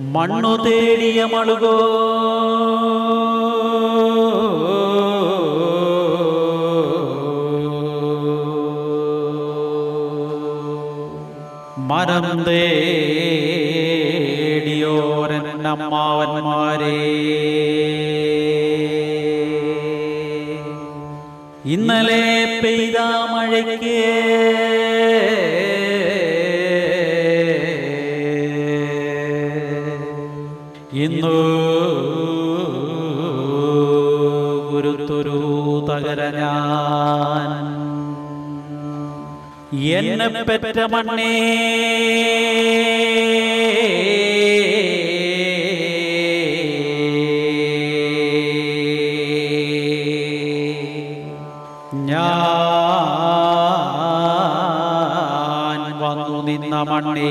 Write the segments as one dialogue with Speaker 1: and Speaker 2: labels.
Speaker 1: മണ്ണു തേടിയ മളുകോ? മരം തേടിയോരന്നമ്മാവന്മാരെ ഇന്നലെ പെയ്ത മഴയ്ക്ക് ഇന്നു ഗുരുത്തൊരു തകര ഞാൻ എന്നെ പെറ്റ മണ്ണേ. ഞാൻ വന്നു നിന്ന മണ്ണേ.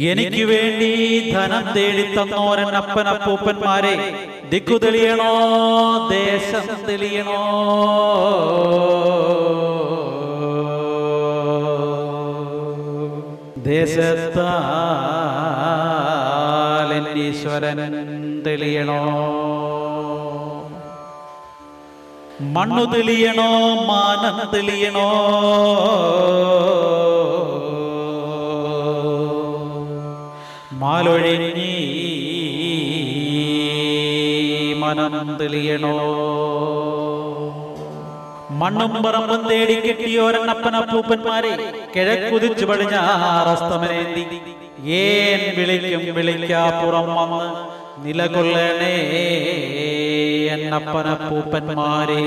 Speaker 1: എനിക്ക് വേണ്ടി ധനം തേടി തന്നോരൻ അപ്പനപ്പൂപ്പന്മാരെ ദിക്കു തെളിയണോ ദേശം തെളിയണോ? ദേശത്താലീശ്വരൻ തെളിയണോ? മണ്ണു തെളിയണോ മാനം തെളിയണോ? മാലൊഴിഞ്ഞി മനം തെളിയണോ? മണ്ണും പറമ്പും തേടി കെട്ടിയോരണ്ണപ്പനപ്പൂപ്പന്മാരെ കിഴക്കുതിച്ചു പടിഞ്ഞാറസ്തമനേന്തി ഏൻ വിളിക്കും വിളിക്കാപ്പുറം വന്ന് നിലകൊള്ളണേ എന്നപ്പനപ്പൂപ്പന്മാരെ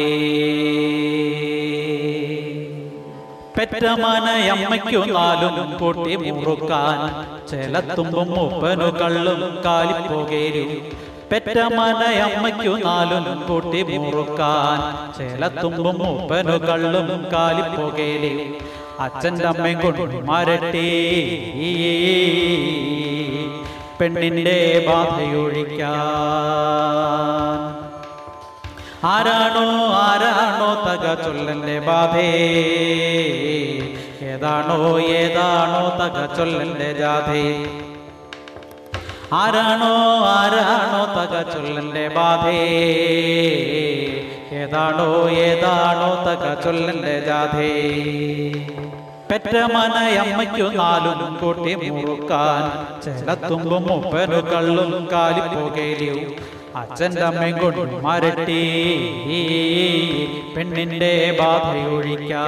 Speaker 1: പെറ്റമനയമ്മയ്ക്കു നാലും പൊട്ടി മുറുക്കാൻ. ചെലത്തുമ്പും മൂപ്പനു കള്ളും കാലിപ്പോകേരു. പെറ്റമനയമ്മയ്ക്കു നാലും പൊട്ടി മുറുക്കാൻ. ചെലത്തുമ്പും മൂപ്പനു കള്ളും കാലിപ്പോകേരു. അച്ഛന്റെ അമ്മയും കൊണ്ട് മരട്ടി. പെണ്ണിന്റെ ബാധയൊഴിക്കാൻ. ആരാണോ ആരാണോ തക ചൊല്ലന്റെ ബാധേ? ഏതാണോ ഏതാണോ തക ചൊല്ലന്റെ ജാഥേ? ആരാണോ ആരാണോ തക ചൊല്ലന്റെ ബാധേ? ഏതാണോ ഏതാണോ തക ചൊല്ലന്റെ ജാഥേ? പെറ്റമനയമ്മയ്ക്കു നാലും കൂട്ടി മുറുക്കാൻ ചെലത്തുമ്പും മുപ്പനു കള്ളും കാലിപ്പോകേലിയു. അച്ഛന്റെ അമ്മയും കൊണ്ട് മരട്ടി പെണ്ണിന്റെ ബാധയൊഴിക്കാൻ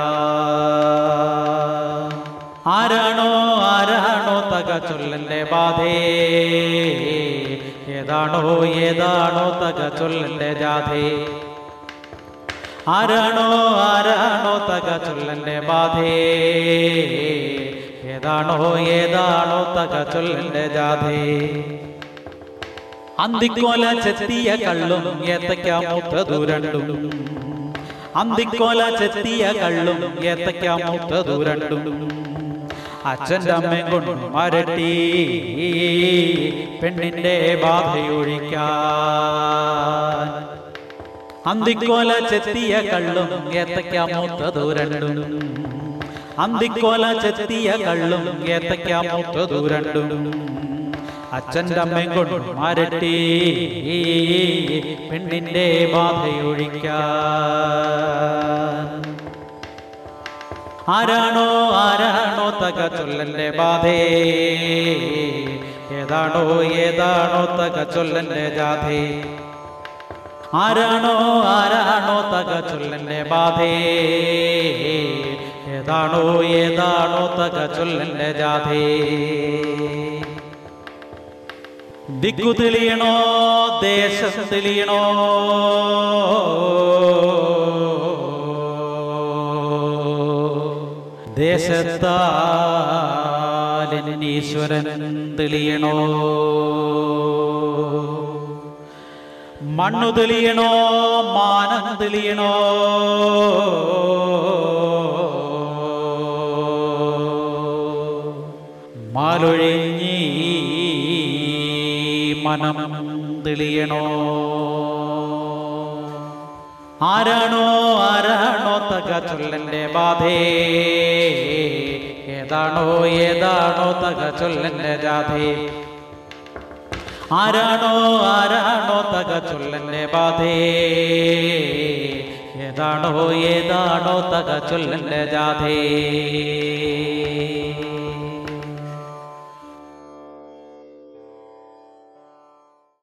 Speaker 1: ആരാണോ ആരാണോ തക ചൊല്ലന്റെ ബാധേ? ഏതാണോ ഏതാണോ തക ചൊല്ലന്റെ ജാഥേ? ആരാണോ ആരാണോ തക ചൊല്ലന്റെ ബാധേ? ഏതാണോ ഏതാണോ തക ചൊല്ലന്റെ ജാഥേ? അന്തിക്കോല ചെത്തിയ കള്ളും ഏത്തക്കാമൂത്ത രണ്ടും അന്തിക്കോല ചെത്തിയ കള്ളും ഏത്തക്കാമൂത്ത രണ്ടും അച്ഛന്റെ അമ്മയും കൊണ്ടും മരട്ടി പെണ്ണിന്റെ ബാധയൊഴിക്കാൻ. അന്തിക്കോല ചെത്തിയ കള്ളും ഏത്തക്കാമൂത്ത രണ്ടും അന്തിക്കോല ചെത്തിയ കള്ളും ഏത്തക്കാമൂത്ത രണ്ടും അച്ഛന്റെ അമ്മയും കൊണ്ട് മരട്ടി. പെണ്ണിന്റെ ബാധയൊഴിക്കാൻ ആരാണോ ആരാണോ തക ചൊല്ലന്റെ ബാധേ? ഏതാണോ ഏതാണോ തക ചൊല്ലന്റെ ജാഥേ? ആരാണോ ആരാണോ തക ചൊല്ലന്റെ ബാധേ? ഏതാണോ ഏതാണോ തക ചൊല്ലന്റെ ജാഥേ? ദിക്കു തെളിയണോ ദേശം തെളിയണോ? ദേശത്താലീശ്വരൻ തെളിയണോ? മണ്ണു തെളിയണോ മാനം തെളിയണോ? മാലൊഴിഞ്ഞി മനം തെളിയണോ? ആരാണോ ആരാണോ തക ചൊല്ലന്റെ ബാധേ? ഏതാണോ ഏതാണോ തക ചൊല്ലന്റെ ജാഥേ? ആരാണോ ആരാണോ തക ചൊല്ലന്റെ ബാധേ? ഏതാണോ ഏതാണോ തക ചൊല്ലന്റെ ജാഥേ?